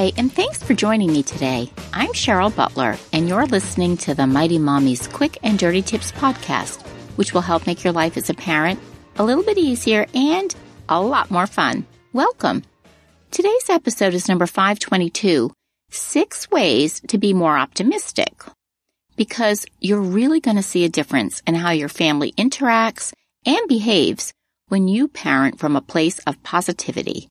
Hi, and thanks for joining me today. I'm Cheryl Butler, and you're listening to the Mighty Mommy's Quick and Dirty Tips podcast, which will help make your life as a parent a little bit easier and a lot more fun. Welcome. Today's episode is number 522 Six Ways to Be More Optimistic. Because you're really going to see a difference in how your family interacts and behaves when you parent from a place of positivity.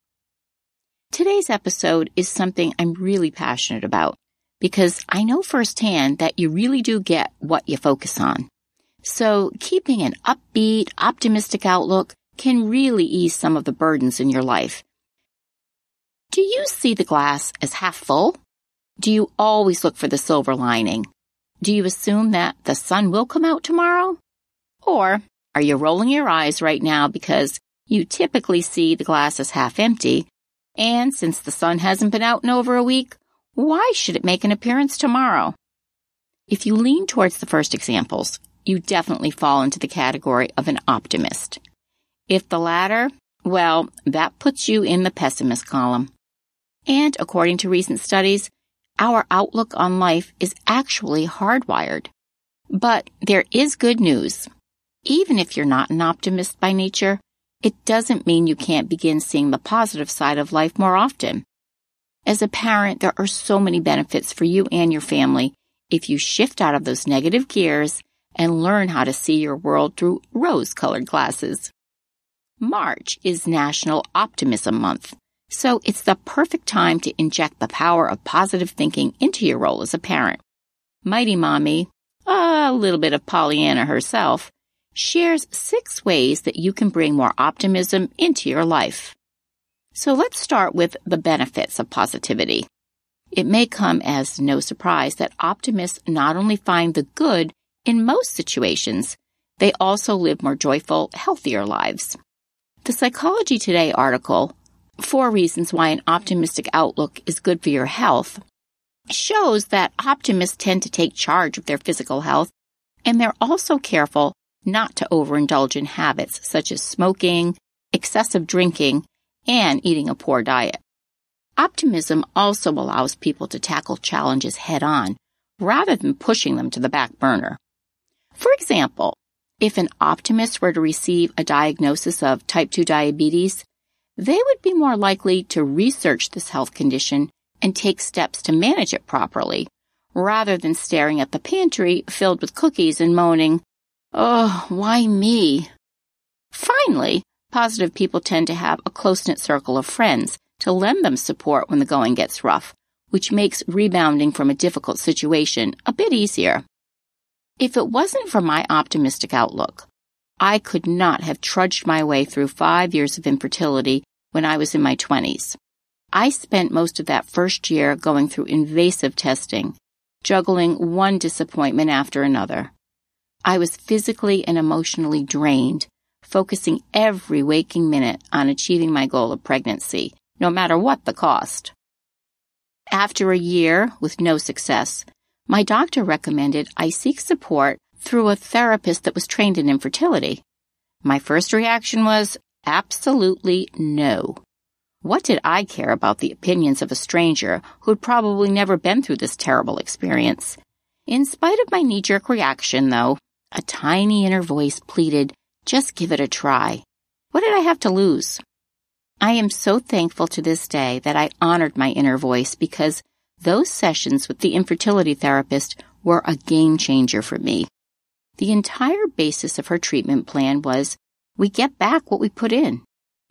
Today's episode is something I'm really passionate about because I know firsthand that you really do get what you focus on. So keeping an upbeat, optimistic outlook can really ease some of the burdens in your life. Do you see the glass as half full? Do you always look for the silver lining? Do you assume that the sun will come out tomorrow? Or are you rolling your eyes right now because you typically see the glass as half empty and since the sun hasn't been out in over a week, why should it make an appearance tomorrow? If you lean towards the first examples, you definitely fall into the category of an optimist. If the latter, well, that puts you in the pessimist column. And according to recent studies, our outlook on life is actually hardwired. But there is good news. Even if you're not an optimist by nature, it doesn't mean you can't begin seeing the positive side of life more often. As a parent, there are so many benefits for you and your family if you shift out of those negative gears and learn how to see your world through rose colored glasses. March is National Optimism Month, so it's the perfect time to inject the power of positive thinking into your role as a parent. Mighty Mommy, a little bit of Pollyanna herself, shares six ways that you can bring more optimism into your life. So let's start with the benefits of positivity. It may come as no surprise that optimists not only find the good in most situations, they also live more joyful, healthier lives. The Psychology Today article, Four Reasons Why an Optimistic Outlook is Good for Your Health, shows that optimists tend to take charge of their physical health and they're also careful not to overindulge in habits such as smoking, excessive drinking, and eating a poor diet. Optimism also allows people to tackle challenges head on rather than pushing them to the back burner. For example, if an optimist were to receive a diagnosis of type 2 diabetes, they would be more likely to research this health condition and take steps to manage it properly, rather than staring at the pantry filled with cookies and moaning, Oh, why me? Finally, positive people tend to have a close-knit circle of friends to lend them support when the going gets rough, which makes rebounding from a difficult situation a bit easier. If it wasn't for my optimistic outlook, I could not have trudged my way through five years of infertility when I was in my twenties. I spent most of that first year going through invasive testing, juggling one disappointment after another. I was physically and emotionally drained, focusing every waking minute on achieving my goal of pregnancy, no matter what the cost. After a year with no success, my doctor recommended I seek support through a therapist that was trained in infertility. My first reaction was absolutely no. What did I care about the opinions of a stranger who had probably never been through this terrible experience? In spite of my knee jerk reaction, though, a tiny inner voice pleaded, just give it a try. What did I have to lose? I am so thankful to this day that I honored my inner voice because those sessions with the infertility therapist were a game changer for me. The entire basis of her treatment plan was we get back what we put in.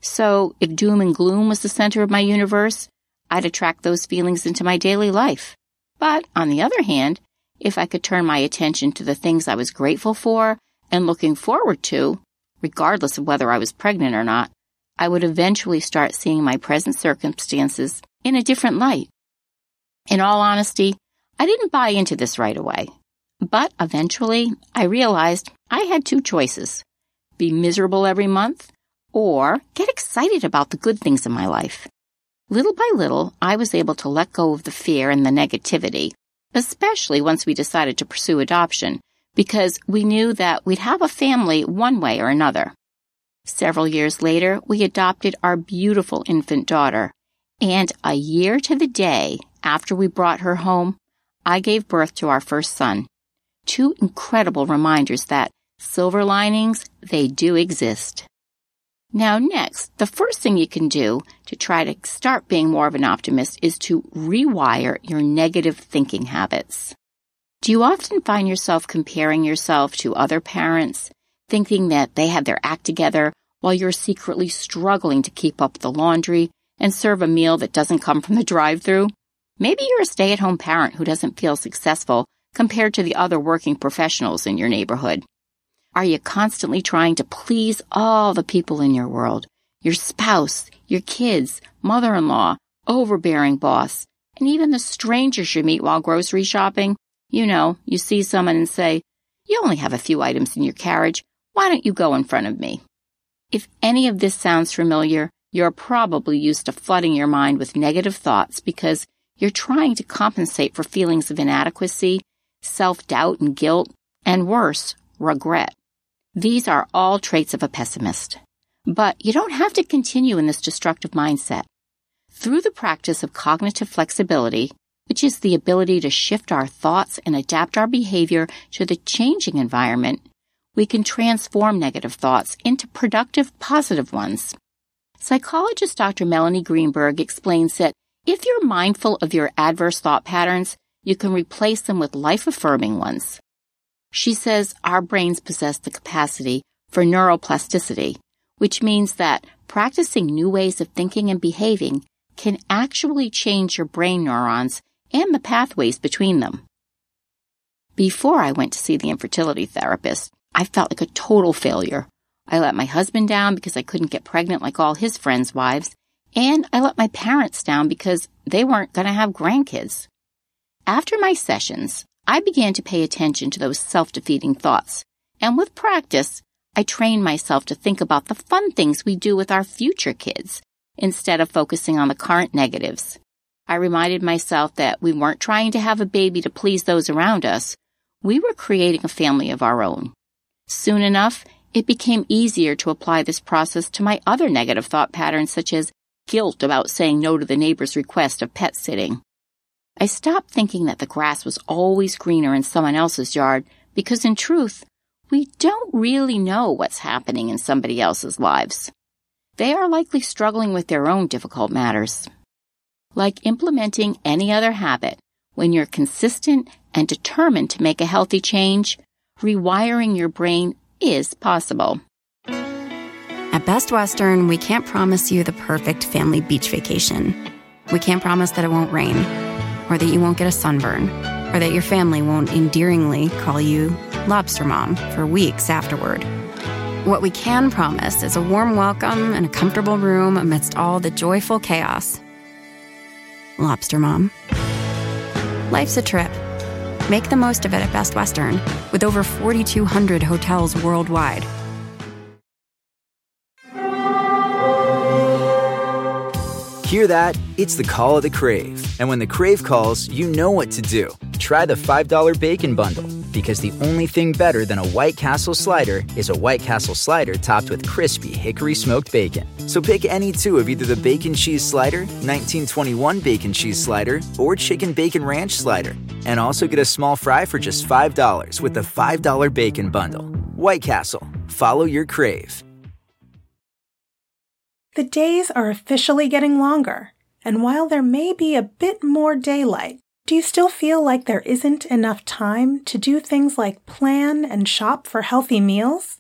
So if doom and gloom was the center of my universe, I'd attract those feelings into my daily life. But on the other hand, if I could turn my attention to the things I was grateful for and looking forward to, regardless of whether I was pregnant or not, I would eventually start seeing my present circumstances in a different light. In all honesty, I didn't buy into this right away. But eventually, I realized I had two choices be miserable every month or get excited about the good things in my life. Little by little, I was able to let go of the fear and the negativity, especially once we decided to pursue adoption, because we knew that we'd have a family one way or another. Several years later, we adopted our beautiful infant daughter, and a year to the day after we brought her home, I gave birth to our first son. Two incredible reminders that silver linings, they do exist. Now, next, the first thing you can do to try to start being more of an optimist is to rewire your negative thinking habits. Do you often find yourself comparing yourself to other parents, thinking that they have their act together while you're secretly struggling to keep up the laundry and serve a meal that doesn't come from the drive through? Maybe you're a stay at home parent who doesn't feel successful compared to the other working professionals in your neighborhood. Are you constantly trying to please all the people in your world? Your spouse, your kids, mother in law, overbearing boss, and even the strangers you meet while grocery shopping? You know, you see someone and say, You only have a few items in your carriage. Why don't you go in front of me? If any of this sounds familiar, you're probably used to flooding your mind with negative thoughts because you're trying to compensate for feelings of inadequacy, self doubt and guilt, and worse, regret. These are all traits of a pessimist. But you don't have to continue in this destructive mindset. Through the practice of cognitive flexibility, which is the ability to shift our thoughts and adapt our behavior to the changing environment, we can transform negative thoughts into productive, positive ones. Psychologist Dr. Melanie Greenberg explains that if you're mindful of your adverse thought patterns, you can replace them with life affirming ones. She says our brains possess the capacity for neuroplasticity, which means that practicing new ways of thinking and behaving can actually change your brain neurons and the pathways between them. Before I went to see the infertility therapist, I felt like a total failure. I let my husband down because I couldn't get pregnant like all his friends' wives, and I let my parents down because they weren't going to have grandkids. After my sessions, I began to pay attention to those self-defeating thoughts. And with practice, I trained myself to think about the fun things we do with our future kids instead of focusing on the current negatives. I reminded myself that we weren't trying to have a baby to please those around us. We were creating a family of our own. Soon enough, it became easier to apply this process to my other negative thought patterns such as guilt about saying no to the neighbor's request of pet sitting. I stopped thinking that the grass was always greener in someone else's yard because in truth, we don't really know what's happening in somebody else's lives. They are likely struggling with their own difficult matters. Like implementing any other habit, when you're consistent and determined to make a healthy change, rewiring your brain is possible. At Best Western, we can't promise you the perfect family beach vacation. We can't promise that it won't rain or that you won't get a sunburn, or that your family won't endearingly call you Lobster Mom for weeks afterward. What we can promise is a warm welcome and a comfortable room amidst all the joyful chaos. Lobster Mom. Life's a trip. Make the most of it at Best Western, with over 4,200 hotels worldwide. Hear that? It's the call of the Crave. And when the Crave calls, you know what to do Try the $5 Bacon Bundle, because the only thing better than a White Castle slider is a White Castle slider topped with crispy hickory smoked bacon. So pick any two of either the Bacon Cheese Slider, 1921 Bacon Cheese Slider, or Chicken Bacon Ranch Slider. And also get a small fry for just $5 with the $5 Bacon Bundle. White Castle. Follow your crave. The days are officially getting longer, and while there may be a bit more daylight, do you still feel like there isn't enough time to do things like plan and shop for healthy meals?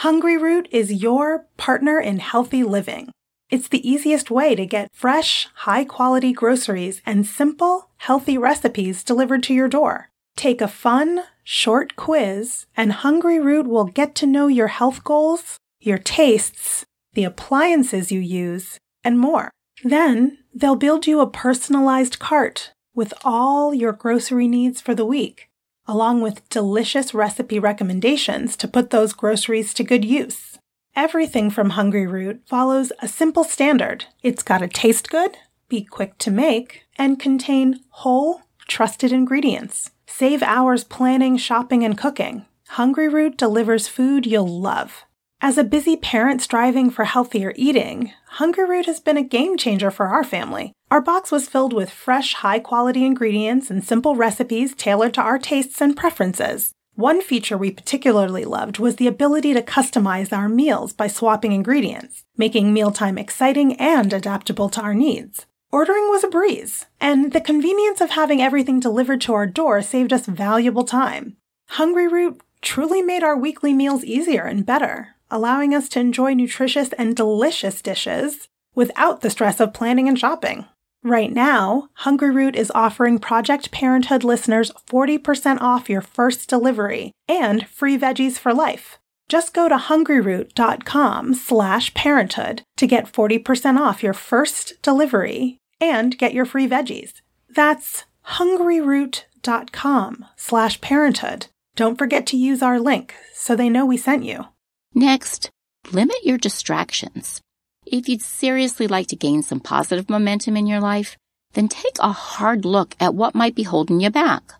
Hungryroot is your partner in healthy living. It's the easiest way to get fresh, high quality groceries and simple, healthy recipes delivered to your door. Take a fun, short quiz, and Hungryroot will get to know your health goals, your tastes, the appliances you use, and more. Then they'll build you a personalized cart with all your grocery needs for the week, along with delicious recipe recommendations to put those groceries to good use. Everything from Hungryroot follows a simple standard. It's got to taste good, be quick to make, and contain whole, trusted ingredients. Save hours planning, shopping, and cooking. Hungryroot delivers food you'll love. As a busy parent striving for healthier eating, Hungryroot has been a game changer for our family. Our box was filled with fresh, high quality ingredients and simple recipes tailored to our tastes and preferences. One feature we particularly loved was the ability to customize our meals by swapping ingredients, making mealtime exciting and adaptable to our needs. Ordering was a breeze, and the convenience of having everything delivered to our door saved us valuable time. Hungryroot truly made our weekly meals easier and better, allowing us to enjoy nutritious and delicious dishes without the stress of planning and shopping. Right now, Hungryroot is offering Project Parenthood listeners 40% off your first delivery and free veggies for life. Just go to hungryroot.com slash parenthood to get 40% off your first delivery and get your free veggies. That's hungryroot.com slash parenthood. Don't forget to use our link so they know we sent you. Next, limit your distractions. If you'd seriously like to gain some positive momentum in your life, then take a hard look at what might be holding you back.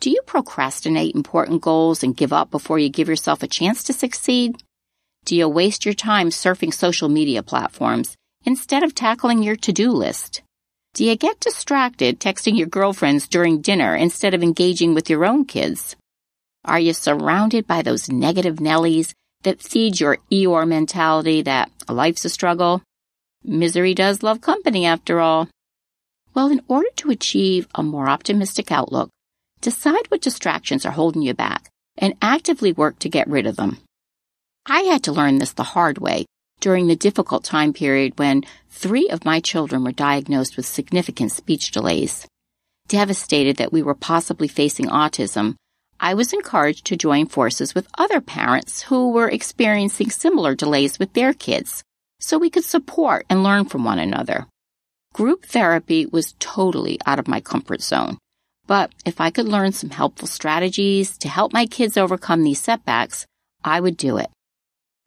Do you procrastinate important goals and give up before you give yourself a chance to succeed? Do you waste your time surfing social media platforms instead of tackling your to-do list? Do you get distracted texting your girlfriends during dinner instead of engaging with your own kids? Are you surrounded by those negative Nellies that feed your Eeyore mentality that life's a struggle? Misery does love company after all. Well, in order to achieve a more optimistic outlook, decide what distractions are holding you back and actively work to get rid of them. I had to learn this the hard way during the difficult time period when three of my children were diagnosed with significant speech delays. Devastated that we were possibly facing autism, I was encouraged to join forces with other parents who were experiencing similar delays with their kids so we could support and learn from one another. Group therapy was totally out of my comfort zone, but if I could learn some helpful strategies to help my kids overcome these setbacks, I would do it.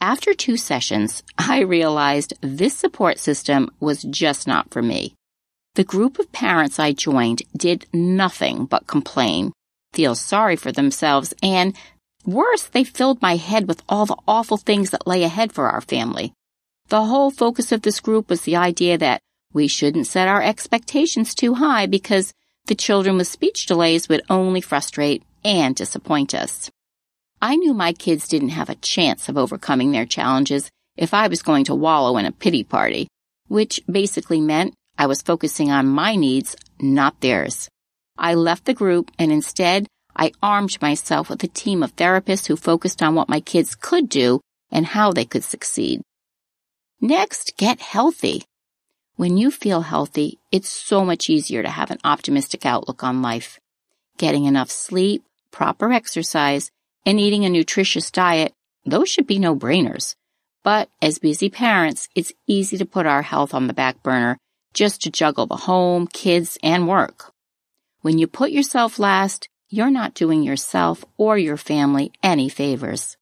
After two sessions, I realized this support system was just not for me. The group of parents I joined did nothing but complain feel sorry for themselves, and worse, they filled my head with all the awful things that lay ahead for our family. The whole focus of this group was the idea that we shouldn't set our expectations too high because the children with speech delays would only frustrate and disappoint us. I knew my kids didn't have a chance of overcoming their challenges if I was going to wallow in a pity party, which basically meant I was focusing on my needs, not theirs. I left the group and instead I armed myself with a team of therapists who focused on what my kids could do and how they could succeed. Next, get healthy. When you feel healthy, it's so much easier to have an optimistic outlook on life. Getting enough sleep, proper exercise, and eating a nutritious diet, those should be no brainers. But as busy parents, it's easy to put our health on the back burner just to juggle the home, kids, and work. When you put yourself last, you're not doing yourself or your family any favors.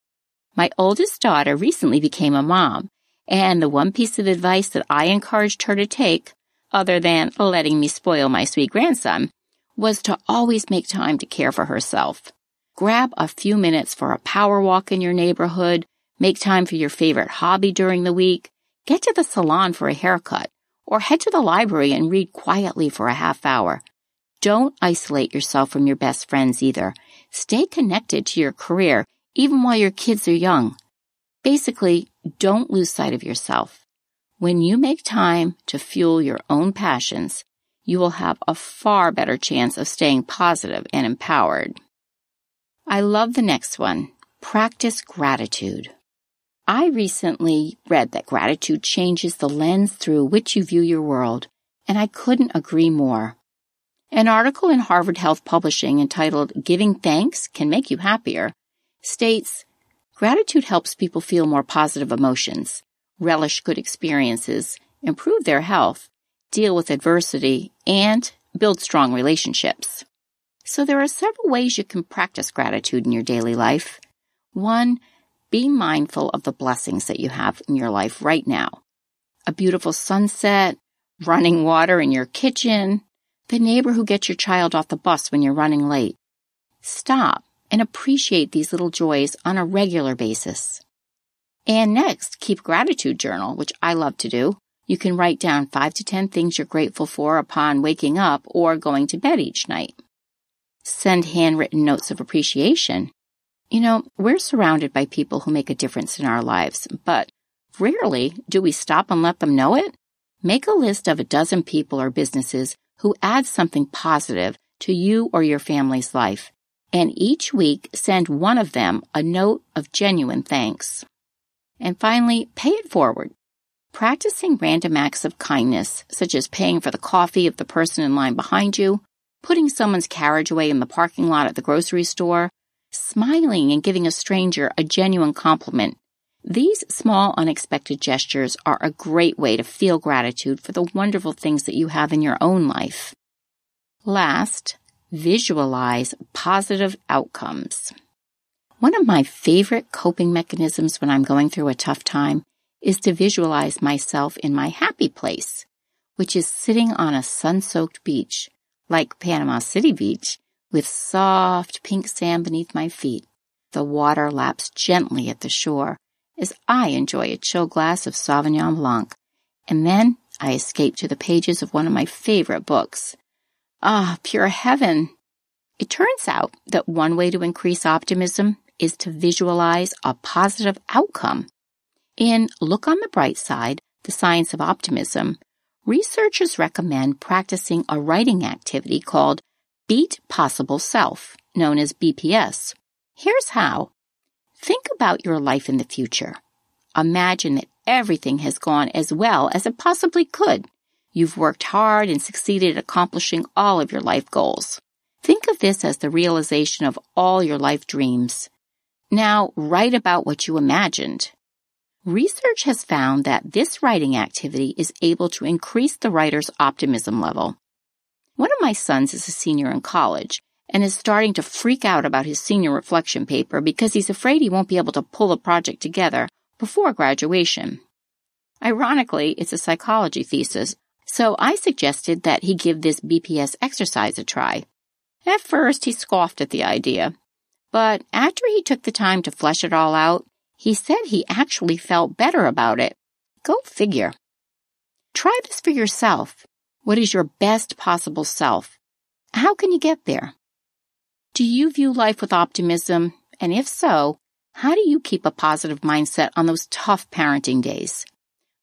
My oldest daughter recently became a mom, and the one piece of advice that I encouraged her to take, other than letting me spoil my sweet grandson, was to always make time to care for herself. Grab a few minutes for a power walk in your neighborhood, make time for your favorite hobby during the week, get to the salon for a haircut, or head to the library and read quietly for a half hour. Don't isolate yourself from your best friends either. Stay connected to your career even while your kids are young. Basically, don't lose sight of yourself. When you make time to fuel your own passions, you will have a far better chance of staying positive and empowered. I love the next one. Practice gratitude. I recently read that gratitude changes the lens through which you view your world, and I couldn't agree more. An article in Harvard Health Publishing entitled Giving Thanks Can Make You Happier states gratitude helps people feel more positive emotions, relish good experiences, improve their health, deal with adversity, and build strong relationships. So there are several ways you can practice gratitude in your daily life. One, be mindful of the blessings that you have in your life right now. A beautiful sunset, running water in your kitchen, the neighbor who gets your child off the bus when you're running late. Stop and appreciate these little joys on a regular basis. And next, keep gratitude journal, which I love to do. You can write down five to 10 things you're grateful for upon waking up or going to bed each night. Send handwritten notes of appreciation. You know, we're surrounded by people who make a difference in our lives, but rarely do we stop and let them know it. Make a list of a dozen people or businesses who adds something positive to you or your family's life, and each week send one of them a note of genuine thanks. And finally, pay it forward. Practicing random acts of kindness, such as paying for the coffee of the person in line behind you, putting someone's carriage away in the parking lot at the grocery store, smiling and giving a stranger a genuine compliment, these small, unexpected gestures are a great way to feel gratitude for the wonderful things that you have in your own life. Last, visualize positive outcomes. One of my favorite coping mechanisms when I'm going through a tough time is to visualize myself in my happy place, which is sitting on a sun soaked beach, like Panama City Beach, with soft pink sand beneath my feet. The water laps gently at the shore as I enjoy a chill glass of Sauvignon Blanc. And then I escape to the pages of one of my favorite books. Ah, pure heaven. It turns out that one way to increase optimism is to visualize a positive outcome. In Look on the Bright Side, The Science of Optimism, researchers recommend practicing a writing activity called Best Possible Self, known as BPS. Here's how. Think about your life in the future. Imagine that everything has gone as well as it possibly could. You've worked hard and succeeded at accomplishing all of your life goals. Think of this as the realization of all your life dreams. Now write about what you imagined. Research has found that this writing activity is able to increase the writer's optimism level. One of my sons is a senior in college, and is starting to freak out about his senior reflection paper because he's afraid he won't be able to pull a project together before graduation. Ironically, it's a psychology thesis, so I suggested that he give this BPS exercise a try. At first, he scoffed at the idea, but after he took the time to flesh it all out, he said he actually felt better about it. Go figure. Try this for yourself. What is your best possible self? How can you get there? Do you view life with optimism? And if so, how do you keep a positive mindset on those tough parenting days?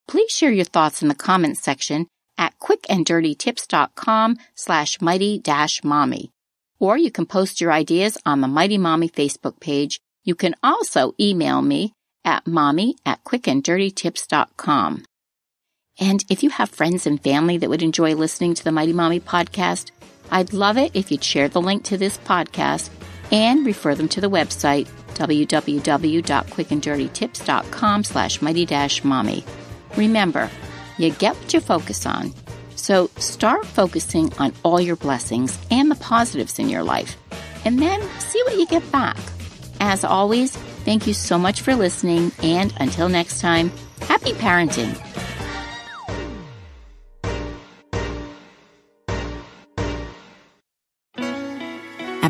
Please share your thoughts in the comments section at quickanddirtytips.com slash mighty dash mommy. Or you can post your ideas on the Mighty Mommy Facebook page. You can also email me at mommy at quickanddirtytips.com. And if you have friends and family that would enjoy listening to the Mighty Mommy podcast, I'd love it if you'd share the link to this podcast and refer them to the website www.quickanddirtytips.com slash mighty dash mommy. Remember, you get what you focus on. So start focusing on all your blessings and the positives in your life, and then see what you get back. As always, thank you so much for listening, and until next time, happy parenting.